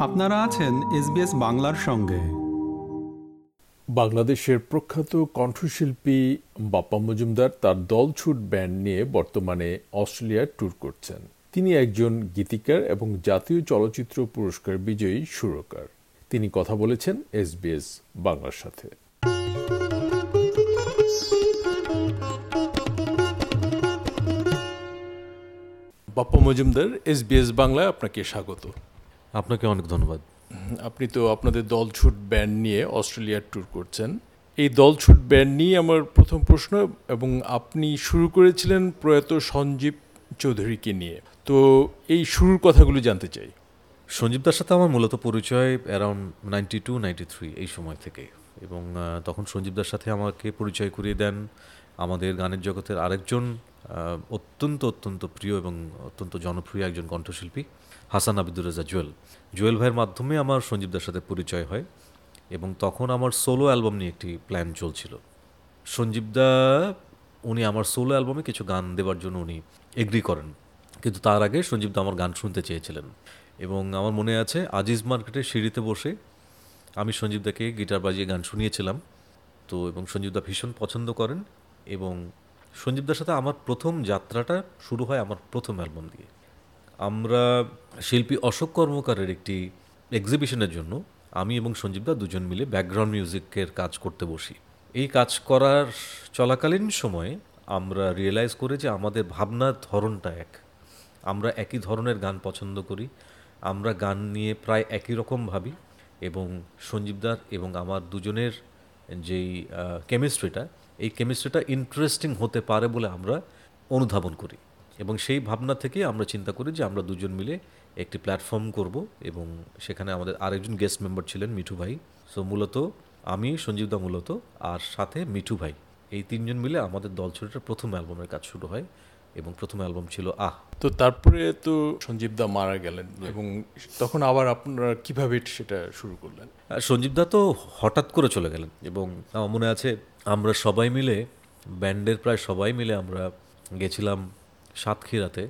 আপনারা আছেন এসবিএস বাংলার সঙ্গে। বাংলাদেশের প্রখ্যাত কণ্ঠশিল্পী বাপ্পা মজুমদার তার দলছুট ব্যান্ড নিয়ে বর্তমানে অস্ট্রেলিয়ার ট্যুর করছেন। তিনি একজন গীতিকার এবং জাতীয় চলচ্চিত্র পুরস্কার বিজয়ী সুরকার। তিনি কথা বলেছেন এসবিএস বাংলার সাথে। বাপ্পা মজুমদার এসবিএস বাংলায় আপনাকে স্বাগত। আপনাকে অনেক ধন্যবাদ। আপনি তো আপনাদের দলছুট ব্যান্ড নিয়ে অস্ট্রেলিয়ার ট্যুর করছেন। এই দলছুট ব্যান্ড নিয়ে আমার প্রথম প্রশ্ন এবং আপনি শুরু করেছিলেন প্রয়াত সঞ্জীব চৌধুরীকে নিয়ে। তো এই শুরুর কথাগুলো জানতে চাই। সঞ্জীবদার সাথে আমার মূলত পরিচয় around ninety two ninety three এই সময় থেকে। এবং তখন সঞ্জীবদার সাথে আমাকে পরিচয় করিয়ে দেন। আমাদের গানের জগতের আরেকজন অত্যন্ত অত্যন্ত প্রিয় এবং অত্যন্ত জনপ্রিয় একজন কণ্ঠশিল্পী। হাসান আবিদুর রাজা জুয়েল। জুয়েল ভাইয়ের মাধ্যমে আমার সঞ্জীবদার সাথে পরিচয় হয় এবং তখন আমার সোলো অ্যালবাম নিয়ে একটি প্ল্যান চলছিল। সঞ্জীবদা, উনি আমার সোলো অ্যালবামে কিছু গান দেওয়ার জন্য উনি এগ্রি করেন। কিন্তু তার আগে সঞ্জীবদা আমার গান শুনতে চেয়েছিলেন এবং আমার মনে আছে আজিজ মার্কেটের সিঁড়িতে বসে আমি সঞ্জীবদাকে গিটার বাজিয়ে গান শুনিয়েছিলাম। তো এবং সঞ্জীবদা ভীষণ পছন্দ করেন এবং সঞ্জীবদার সাথে আমার প্রথম যাত্রাটা শুরু হয় আমার প্রথম অ্যালবাম দিয়ে। আমরা শিল্পী অশোক কর্মকারের একটি এক্সিবিশনের জন্য আমি এবং সঞ্জীবদা দুজন মিলে ব্যাকগ্রাউন্ড মিউজিকের কাজ করতে বসি। এই কাজ করার চলাকালীন সময়ে আমরা রিয়েলাইজ করে যে আমাদের ভাবনার ধরনটা এক। আমরা একই ধরনের গান পছন্দ করি, আমরা গান নিয়ে প্রায় একই রকম ভাবি এবং সঞ্জীবদার এবং আমার দুজনের যেই কেমিস্ট্রিটা এই কেমিস্ট্রিটা ইন্টারেস্টিং হতে পারে বলে আমরা অনুধাবন করি। এবং সেই ভাবনা থেকে আমরা চিন্তা করি যে আমরা দুজন মিলে একটি প্ল্যাটফর্ম করব এবং সেখানে আমাদের আরেকজন গেস্ট মেম্বার ছিলেন মিঠু ভাই। সো মূলত আমি সঞ্জীবদা মূলত আর সাথে মিঠু ভাই। এই তিনজন মিলে আমাদের দল ছোটের প্রথম অ্যালবামের কাজ শুরু হয় এবং প্রথম অ্যালবাম ছিল আহ। তো তারপরে তো সঞ্জীবদা মারা গেলেন এবং তখন আবার আপনারা কীভাবে সেটা শুরু করলেন? আর সঞ্জীবদা তো হঠাৎ করে চলে গেলেন এবং আমার মনে আছে আমরা সবাই মিলে ব্যান্ডের প্রায় সবাই মিলে আমরা গেছিলাম সাতক্ষীরাতে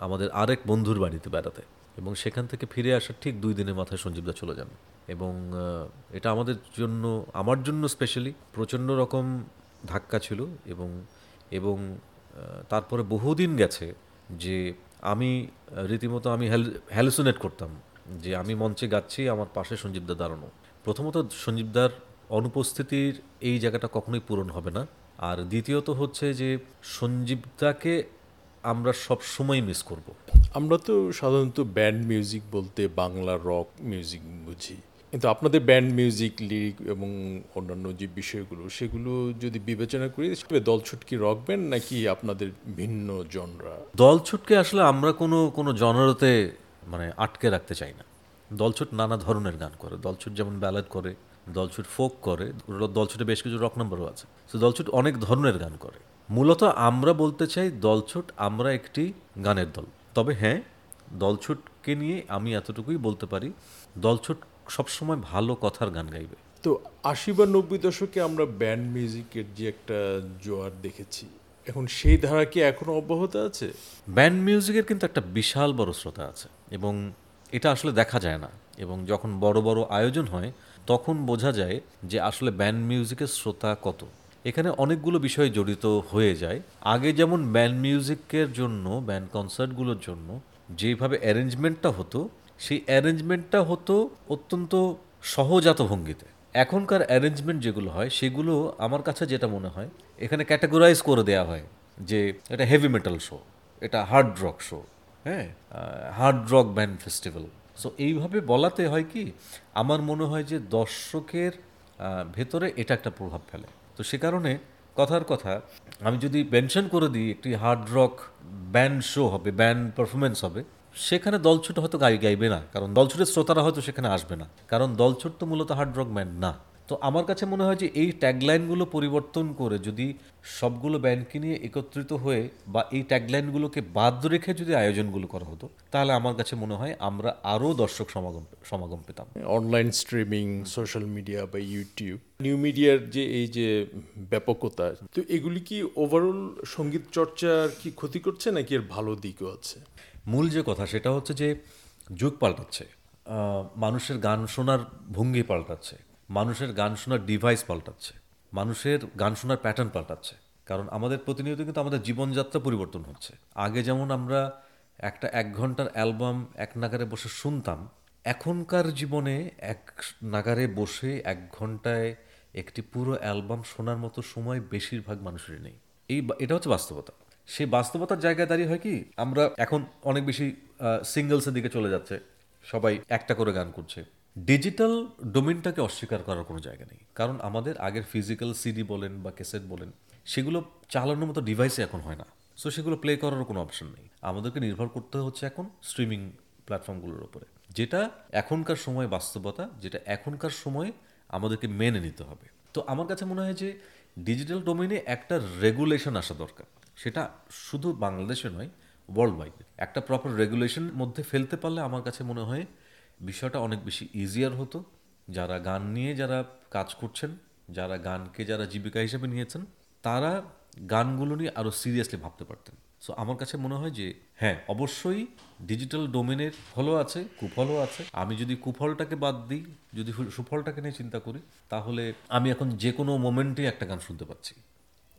আমাদের আরেক বন্ধুর বাড়িতে বেড়াতে। এবং সেখান থেকে ফিরে আসার ঠিক দুই দিনের মাথায় সঞ্জীবদা চলে যান। এবং এটা আমাদের জন্য, আমার জন্য স্পেশালি প্রচণ্ড রকম ধাক্কা ছিল এবং এবং তারপরে বহুদিন গেছে যে আমি, রীতিমতো আমি হ্যালুসিনেট করতাম যে আমি মঞ্চে গাচ্ছি, আমার পাশে সঞ্জীবদা দাঁড়ানো। প্রথমত সঞ্জীবদার অনুপস্থিতির এই জায়গাটা কখনোই পূরণ হবে না। আর দ্বিতীয়ত হচ্ছে যে সঞ্জীবদাকে আমরা সব সময় মিস করব। আমরা তো সাধারণত ব্যান্ড মিউজিক বলতে বাংলা রক মিউজিক বুঝি। কিন্তু আপনাদের ব্যান্ড মিউজিক লিরিক এবং অন্যান্য যে বিষয়গুলো সেগুলো যদি বিবেচনা করি সেটা দলছুট কি রক ব্যান্ড নাকি আপনাদের ভিন্ন জনরা দলছুটকে আসলে আমরা কোনো কোনো জনরতে মানে আটকে রাখতে চাই না। দলছুট নানা ধরনের গান করে। দলছুট যেমন ব্যালাড করে দলছুট ফোক করে দলছুটে বেশ কিছু রক নাম্বারও আছে। তো দলছুট অনেক ধরনের গান করে। মূলত আমরা বলতে চাই দলছুট আমরা একটি গানের দল। তবে হ্যাঁ দলছুটকে নিয়ে আমি এতটুকুই বলতে পারি দলছুট সবসময় ভালো কথার গান গাইবে। তো আশি বা নব্বই দশকে আমরা ব্যান্ড মিউজিকের যে একটা জোয়ার দেখেছি এখন সেই ধারা কি এখনও অব্যাহত আছে? ব্যান্ড মিউজিকের কিন্তু একটা বিশাল বড় শ্রোতা আছে এবং এটা আসলে দেখা যায় না। এবং যখন বড় বড় আয়োজন হয় তখন বোঝা যায় যে আসলে ব্যান্ড মিউজিকের শ্রোতা কত। এখানে অনেকগুলো বিষয় জড়িত হয়ে যায়। আগে যেমন ব্যান্ড মিউজিকের জন্য ব্যান্ড কনসার্টগুলোর জন্য যেভাবে অ্যারেঞ্জমেন্টটা হতো, সেই অ্যারেঞ্জমেন্টটা হতো অত্যন্ত সহজাত ভঙ্গিতে এখনকার অ্যারেঞ্জমেন্ট যেগুলো হয়, সেগুলো আমার কাছে যেটা মনে হয়, এখানে ক্যাটাগরাইজ করে দেওয়া হয় যে এটা হেভি মেটাল শো এটা হার্ড রক শো হ্যাঁ hard rock band festival so এইভাবে বলাতে হয় কি, আমার মনে হয় যে দর্শকের ভেতরে এটা একটা প্রভাব ফেলে। তো সে কারণে কথার কথা, আমি যদি মেনশন করে দিই একটি হার্ড রক ব্যান্ড শো হবে ব্যান্ড পারফরমেন্স হবে, সেখানে দলছুট হয়তো গাই গাইবে না, কারণ দলছুটের শ্রোতারা হয়তো সেখানে আসবে না, কারণ দলছুট তো মূলত হার্ড রক ব্যান্ড না। তো আমার কাছে মনে হয় যে এই ট্যাগলাইনগুলো পরিবর্তন করে যদি সবগুলো ব্যান্ডকে নিয়ে একত্রিত হয়ে বা এই ট্যাগলাইনগুলোকে বাদ রেখে যদি আয়োজনগুলো করা হতো তাহলে আমার কাছে মনে হয় আমরা আরও দর্শক সমাগম সমাগম পেতাম। অনলাইন স্ট্রিমিং সোশ্যাল মিডিয়া বা ইউটিউব নিউ মিডিয়ার যে এই যে ব্যাপকতা তো এগুলি কি ওভারঅল সংগীত চর্চার কি ক্ষতি করছে নাকি এর ভালো দিকও আছে? মূল যে কথা সেটা হচ্ছে যে যুগ পাল্টাচ্ছে। মানুষের গান শোনার ভঙ্গি পাল্টাচ্ছে। মানুষের গান শোনার ডিভাইস পাল্টাচ্ছে। মানুষের গান শোনার প্যাটার্ন পাল্টাচ্ছে। কারণ আমাদের প্রতিনিয়ত কিন্তু আমাদের জীবনযাত্রা পরিবর্তন হচ্ছে। আগে যেমন আমরা একটা এক ঘণ্টার অ্যালবাম এক নাগারে বসে শুনতাম, এখনকার জীবনে এক নাগারে বসে এক ঘন্টায় একটি পুরো অ্যালবাম শোনার মতো সময় বেশিরভাগ মানুষেরই নেই। এই এটা হচ্ছে বাস্তবতা। সেই বাস্তবতার জায়গায় দাঁড়িয়ে হয় কি, আমরা এখন অনেক বেশি সিঙ্গলসের দিকে চলে যাচ্ছে। সবাই একটা করে গান করছে। ডিজিটাল ডোমেনটাকে অস্বীকার করার কোনো জায়গা নেই। কারণ আমাদের আগের ফিজিক্যাল সিডি বলেন বা ক্যাসেট বলেন, সেগুলো চালানোর মতো ডিভাইসে এখন হয় না। সো সেগুলো প্লে করারও কোনো অপশন নেই। আমাদেরকে নির্ভর করতে হচ্ছে এখন স্ট্রিমিং প্ল্যাটফর্মগুলোর উপরে। যেটা এখনকার সময় বাস্তবতা, যেটা এখনকার সময় আমাদেরকে মেনে নিতে হবে। তো আমার কাছে মনে হয় যে ডিজিটাল ডোমেনে একটা রেগুলেশন আসা দরকার। সেটা শুধু বাংলাদেশে নয় ওয়ার্ল্ড ওয়াইড একটা প্রপার রেগুলেশন মধ্যে ফেলতে পারলে আমার কাছে মনে হয় বিষয়টা অনেক বেশি ইজিয়ার হতো। যারা গান নিয়ে যারা কাজ করছেন, যারা গানকে যারা জীবিকা হিসেবে নিয়েছেন, তারা গানগুলো নিয়ে আরও সিরিয়াসলি ভাবতে পারতেন। সো আমার কাছে মনে হয় যে হ্যাঁ অবশ্যই ডিজিটাল ডোমেনের ফলও আছে, কুফলও আছে। আমি যদি কুফলটাকে বাদ দিই, যদি সুফলটাকে নিয়ে চিন্তা করি, তাহলে আমি এখন যে কোনো মোমেন্টে একটা গান শুনতে পাচ্ছি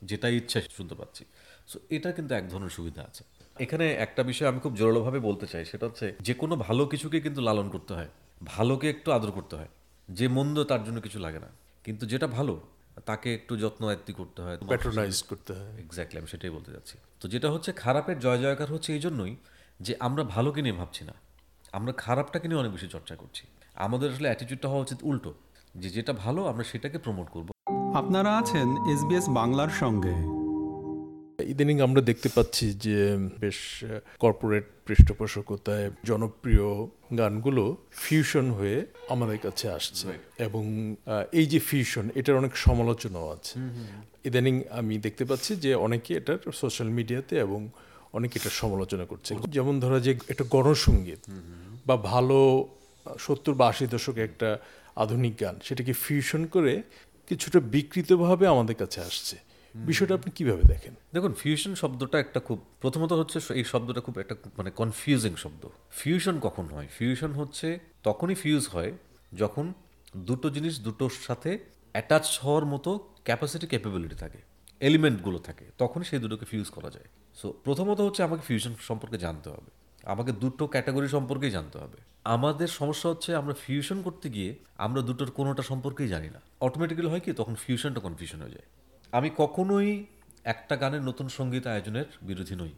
যেটা ইচ্ছা শুনতে পাচ্ছি। সো এটা কিন্তু এক ধরনের সুবিধা আছে। এখানে একটা বিষয় আমি খুব জোরালোভাবে বলতে চাই সেটা হচ্ছে যে কোনো ভালো কিছুকে কিন্তু লালন করতে হয় ভালোকে একটু আদর করতে হয় যে মন্দ তার জন্য কিছু লাগে না। কিন্তু যেটা ভালো তাকে একটু যত্ন আয়ত্তি করতে হয় প্যাট্রোনাইজ করতে হয়। এক্স্যাক্টলি আমি সেটাই বলতে যাচ্ছি। তো যেটা হচ্ছে খারাপের জয় জয়কার হচ্ছে এই জন্যই যে আমরা ভালোকে নিয়ে ভাবছি না আমরা খারাপটাকে নিয়ে অনেক বেশি চর্চা করছি। আমাদের আসলে অ্যাটিটিউডটা হওয়া উচিত উল্টো যে যেটা ভালো আমরা সেটাকে প্রমোট করব। আপনারা আছেন এসবিএস বাংলার সঙ্গে। ইদানিং আমরা দেখতে পাচ্ছি যে বেশ কর্পোরেট পৃষ্ঠপোষকতায় জনপ্রিয় গানগুলো ফিউশন হয়ে আমাদের কাছে আসছে। এবং এই যে ফিউশন এটার অনেক সমালোচনাও আছে। ইদানিং আমি দেখতে পাচ্ছি যে অনেকে এটার সোশ্যাল মিডিয়াতে এবং অনেকে এটার সমালোচনা করছে। যেমন ধরা যে এটা গণসঙ্গীত বা ভালো সত্তর বা আশি দশকে একটা আধুনিক গান সেটাকে ফিউশন করে কিছুটা বিকৃতভাবে আমাদের কাছে আসছে। বিষয়টা আপনি কীভাবে দেখেন? দেখুন ফিউশন শব্দটা একটা খুব প্রথমত হচ্ছে এই শব্দটা খুব একটা মানে কনফিউজিং শব্দ। ফিউশন কখন হয়? ফিউশন হচ্ছে তখনই ফিউজ হয় যখন দুটো জিনিস দুটোর সাথে অ্যাটাচ হওয়ার মতো ক্যাপাসিটি ক্যাপাবিলিটি থাকে এলিমেন্টগুলো থাকে তখন সেই দুটোকে ফিউজ করা যায়। সো প্রথমত হচ্ছে আমাকে ফিউশন সম্পর্কে জানতে হবে। আমাকে দুটো ক্যাটাগরি সম্পর্কেই জানতে হবে। আমাদের সমস্যা হচ্ছে আমরা ফিউশন করতে গিয়ে আমরা দুটোর কোনোটা সম্পর্কেই জানি না। অটোমেটিক্যালি হয় কি তখন ফিউশনটা কনফিউশন হয়ে যায়। আমি কখনোই একটা গানের নতুন সংগীত আয়োজনের বিরোধী নই।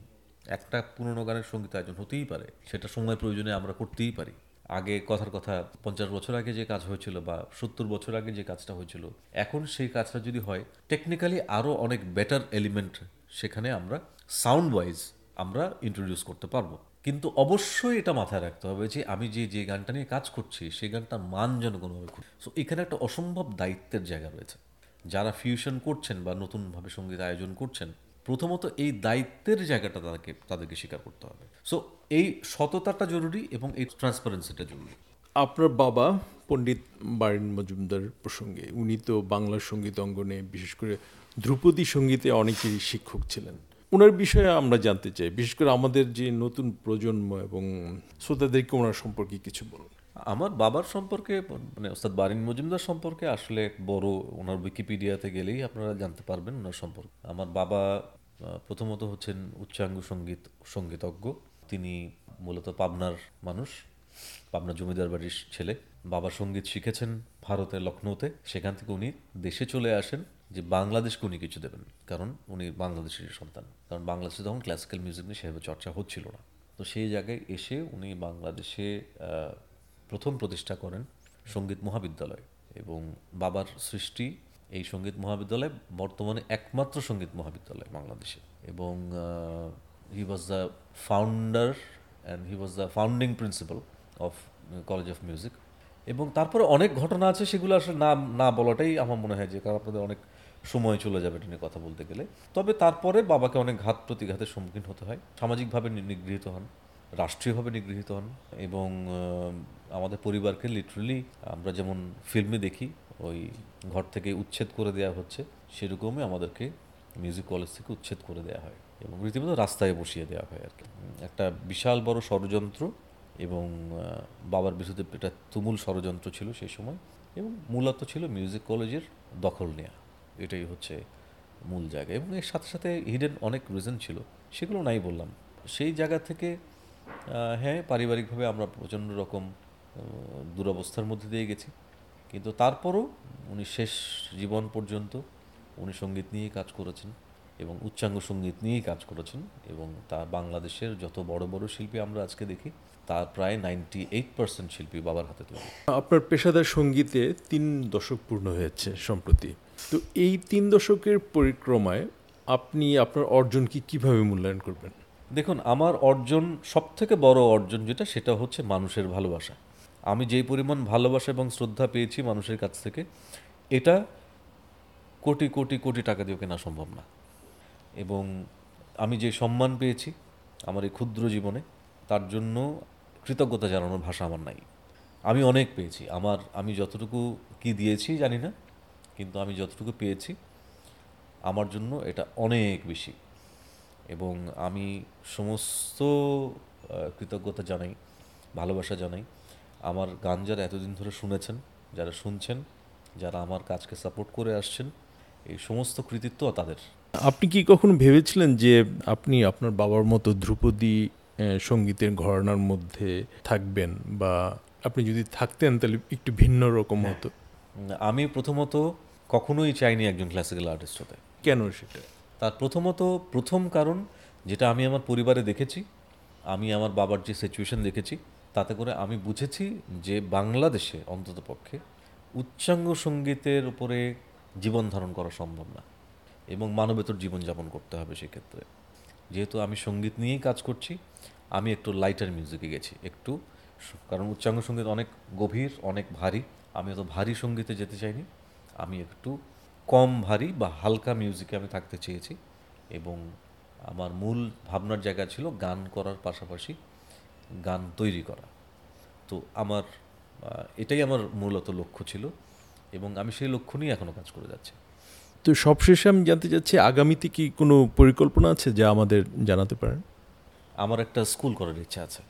একটা পুরনো গানের সংগীত আয়োজন হতেই পারে, সেটা সময় প্রয়োজনে আমরা করতেই পারি। আগে কথার কথা, পঞ্চাশ বছর আগে যে কাজ হয়েছিল বা সত্তর বছর আগে যে কাজটা হয়েছিল, এখন সেই কাজটা যদি হয় টেকনিক্যালি আরও অনেক বেটার এলিমেন্ট সেখানে আমরা সাউন্ড ওয়াইজ আমরা ইন্ট্রোডিউস করতে পারব। কিন্তু অবশ্যই এটা মাথায় রাখতে হবে যে আমি যে যে গানটা নিয়ে কাজ করছি, সেই গানটার মান যেন কোনোভাবে সো এখানে একটা অসম্ভব দায়িত্বের জায়গা রয়েছে। যারা ফিউশন করছেন বা নতুনভাবে সংগীত আয়োজন করছেন, প্রথমত এই দায়িত্বের জায়গাটা তাদেরকে তাদেরকে স্বীকার করতে হবে। সো এই সততাটা জরুরি এবং এই ট্রান্সপারেন্সিটা জরুরি। আপনার বাবা পণ্ডিত বারিন মজুমদার প্রসঙ্গে, উনি তো বাংলা সংগীত অঙ্গনে বিশেষ করে ধ্রুপদী সঙ্গীতে অনেকেরই শিক্ষক ছিলেন। ওনার বিষয়ে আমরা জানতে চাই। বিশেষ করে আমাদের যে নতুন প্রজন্ম এবং শ্রোতাদেরকে ওনার সম্পর্কে কিছু বলুন। আমার বাবার সম্পর্কে মানে ওস্তাদ বারিন মজুমদার সম্পর্কে আসলে বড় ওনার উইকিপিডিয়াতে গেলেই আপনারা জানতে পারবেন ওনার সম্পর্কে। আমার বাবা প্রথমত হচ্ছেন উচ্চাঙ্গ সংগীত, সঙ্গীতজ্ঞ। তিনি মূলত পাবনার মানুষ, পাবনা জমিদার বাড়ির ছেলে। বাবা সংগীত শিখেছেন ভারতের লখনৌতে। সেখান থেকে উনি দেশে চলে আসেন। যে বাংলাদেশকে উনি কিছু দেবেন। কারণ উনি বাংলাদেশের সন্তান। কারণ বাংলাদেশে তখন ক্লাসিক্যাল মিউজিক নিয়ে সেভাবে চর্চা হচ্ছিল না। তো সেই জায়গায় এসে উনি বাংলাদেশে প্রথম প্রতিষ্ঠা করেন সংগীত মহাবিদ্যালয়। এবং বাবার সৃষ্টি এই সংগীত মহাবিদ্যালয় বর্তমানে একমাত্র সংগীত মহাবিদ্যালয় বাংলাদেশে। এবং he was the founder and he was the founding principal of college of music এবং তারপরে অনেক ঘটনা আছে, সেগুলো আসলে না না বলাটাই আমার মনে হয় যে, কারণ আপনাদের অনেক সময় চলে যাবে এটা নিয়ে কথা বলতে গেলে। তবে তারপরে বাবাকে অনেক ঘাত প্রতিঘাতের সম্মুখীন হতে হয়। সামাজিকভাবে নিগৃহীত হন, রাষ্ট্রীয়ভাবে নিগৃহীত হন এবং আমাদের পরিবারকে লিটারেলি আমরা যেমন ফিল্মে দেখি, ওই ঘর থেকে উচ্ছেদ করে দেওয়া হচ্ছে, সেরকমই আমাদেরকে মিউজিক কলেজ থেকে উচ্ছেদ করে দেওয়া হয় এবং রীতিমতো রাস্তায় বসিয়ে দেওয়া হয় আর কি। একটা বিশাল বড় ষড়যন্ত্র এবং বাবার বিরুদ্ধে এটা তুমুল ষড়যন্ত্র ছিল সেই সময় এবং মূলত ছিল মিউজিক কলেজের দখল নেওয়া এটাই হচ্ছে মূল জায়গা এবং এর সাথে সাথে হিডেন অনেক রিজন ছিল, সেগুলো নাই বললাম। সেই জায়গা থেকে হ্যাঁ পারিবারিকভাবে আমরা প্রচণ্ড রকম দুরবস্থার মধ্যে দিয়ে গেছি। কিন্তু তারপরও উনি শেষ জীবন পর্যন্ত উনি সংগীত নিয়েই কাজ করেছেন। এবং উচ্চাঙ্গ সংগীত নিয়েই কাজ করেছেন এবং তা বাংলাদেশের যত বড় বড় শিল্পী আমরা আজকে দেখি তার প্রায় নাইনটি এইট পার্সেন্ট শিল্পী বাবার হাতে তৈরি। আপনার পেশাদার সঙ্গীতে তিন দশক পূর্ণ হয়েছে সম্প্রতি। তো এই তিন দশকের পরিক্রমায় আপনি আপনার অর্জনকে কীভাবে মূল্যায়ন করবেন? দেখুন আমার অর্জন সবথেকে বড় অর্জন যেটা সেটা হচ্ছে মানুষের ভালোবাসা। আমি যেই পরিমাণ ভালোবাসা এবং শ্রদ্ধা পেয়েছি মানুষের কাছ থেকে এটা কোটি কোটি কোটি টাকা দিয়ে কেনা সম্ভব না। এবং আমি যে সম্মান পেয়েছি আমার এই ক্ষুদ্র জীবনে, তার জন্য কৃতজ্ঞতা জানানোর ভাষা আমার নাই। আমি অনেক পেয়েছি। আমার, আমি যতটুকু কি দিয়েছি জানি না, কিন্তু আমি যতটুকু পেয়েছি, আমার জন্য এটা অনেক বেশি। এবং আমি সমস্ত কৃতজ্ঞতা জানাই, ভালোবাসা জানাই। আমার গান যারা এতদিন ধরে শুনেছেন, যারা শুনছেন, যারা আমার কাজকে সাপোর্ট করে আসছেন, এই সমস্ত কৃতিত্ব তাদের। আপনি কি কখনো ভেবেছিলেন যে আপনি আপনার বাবার মতো ধ্রুপদী সঙ্গীতের ঘরানার মধ্যে থাকবেন বা আপনি যদি থাকতেন তাহলে একটু ভিন্ন রকম হতো? আমি প্রথমত কখনোই চাইনি একজন ক্লাসিক্যাল আর্টিস্ট হতে। কেন সেটা? তার প্রথমত প্রথম কারণ যেটা আমি আমার পরিবারে দেখেছি আমি আমার বাবার যে সিচুয়েশন দেখেছি তাতে করে আমি বুঝেছি যে বাংলাদেশে অন্ততপক্ষে উচ্চাঙ্গ সঙ্গীতের উপরে জীবন ধারণ করা সম্ভব না। এবং মানবেতর জীবনযাপন করতে হবে সেক্ষেত্রে। যেহেতু আমি সংগীত নিয়েই কাজ করছি, আমি একটু লাইটার মিউজিকে গেছি। একটু কারণ উচ্চাঙ্গ সংগীত অনেক গভীর, অনেক ভারী। আমি অত ভারী সঙ্গীতে যেতে চাইনি। আমি একটু কম ভারী বা হালকা মিউজিকে আমি থাকতে চেয়েছি এবং আমার মূল ভাবনার জায়গা ছিল গান করার পাশাপাশি গান তৈরি করা। তো আমার এটাই আমার মূলত লক্ষ্য ছিল এবং আমি সেই লক্ষ্য নিয়ে এখনও কাজ করে যাচ্ছি। তো সবশেষে আমি জানতে চাচ্ছি আগামীতে কি কোনো পরিকল্পনা আছে যা আমাদের জানাতে পারেন? আমার একটা স্কুল করার ইচ্ছা আছে।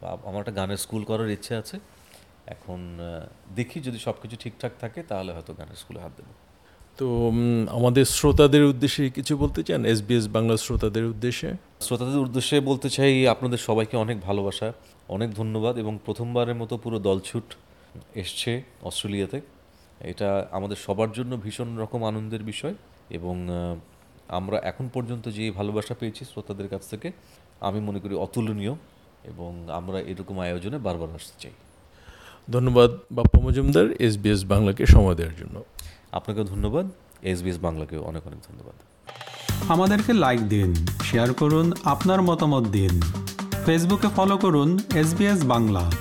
বা আমার একটা গানের স্কুল করার ইচ্ছে আছে। এখন দেখি যদি সব কিছু ঠিকঠাক থাকে তাহলে হয়তো গানের স্কুলে হাত দেবো। তো আমাদের শ্রোতাদের উদ্দেশ্যে কিছু বলতে চান? এস এসবিএস বাংলা শ্রোতাদের উদ্দেশ্যে? শ্রোতাদের উদ্দেশ্যে বলতে চাই আপনাদের সবাইকে অনেক ভালোবাসা অনেক ধন্যবাদ এবং প্রথমবারের মতো পুরো দলছুট এসছে অস্ট্রেলিয়াতে। এটা আমাদের সবার জন্য ভীষণ রকম আনন্দের বিষয় এবং আমরা এখন পর্যন্ত যে ভালোবাসা পেয়েছি শ্রোতাদের কাছ থেকে আমি মনে করি অতুলনীয় এবং আমরা এরকম আয়োজনে বারবার আসতে চাই। ধন্যবাদ বাপ্পা মজুমদার এস এসবিএস বাংলাকে সময় দেওয়ার জন্য। আপনাকে ধন্যবাদ এস এসবিএস বাংলাকেও অনেক অনেক ধন্যবাদ। আমাদেরকে লাইক দিন শেয়ার করুন আপনার মতামত দিন। ফেসবুকে ফলো করুন এস বাংলা।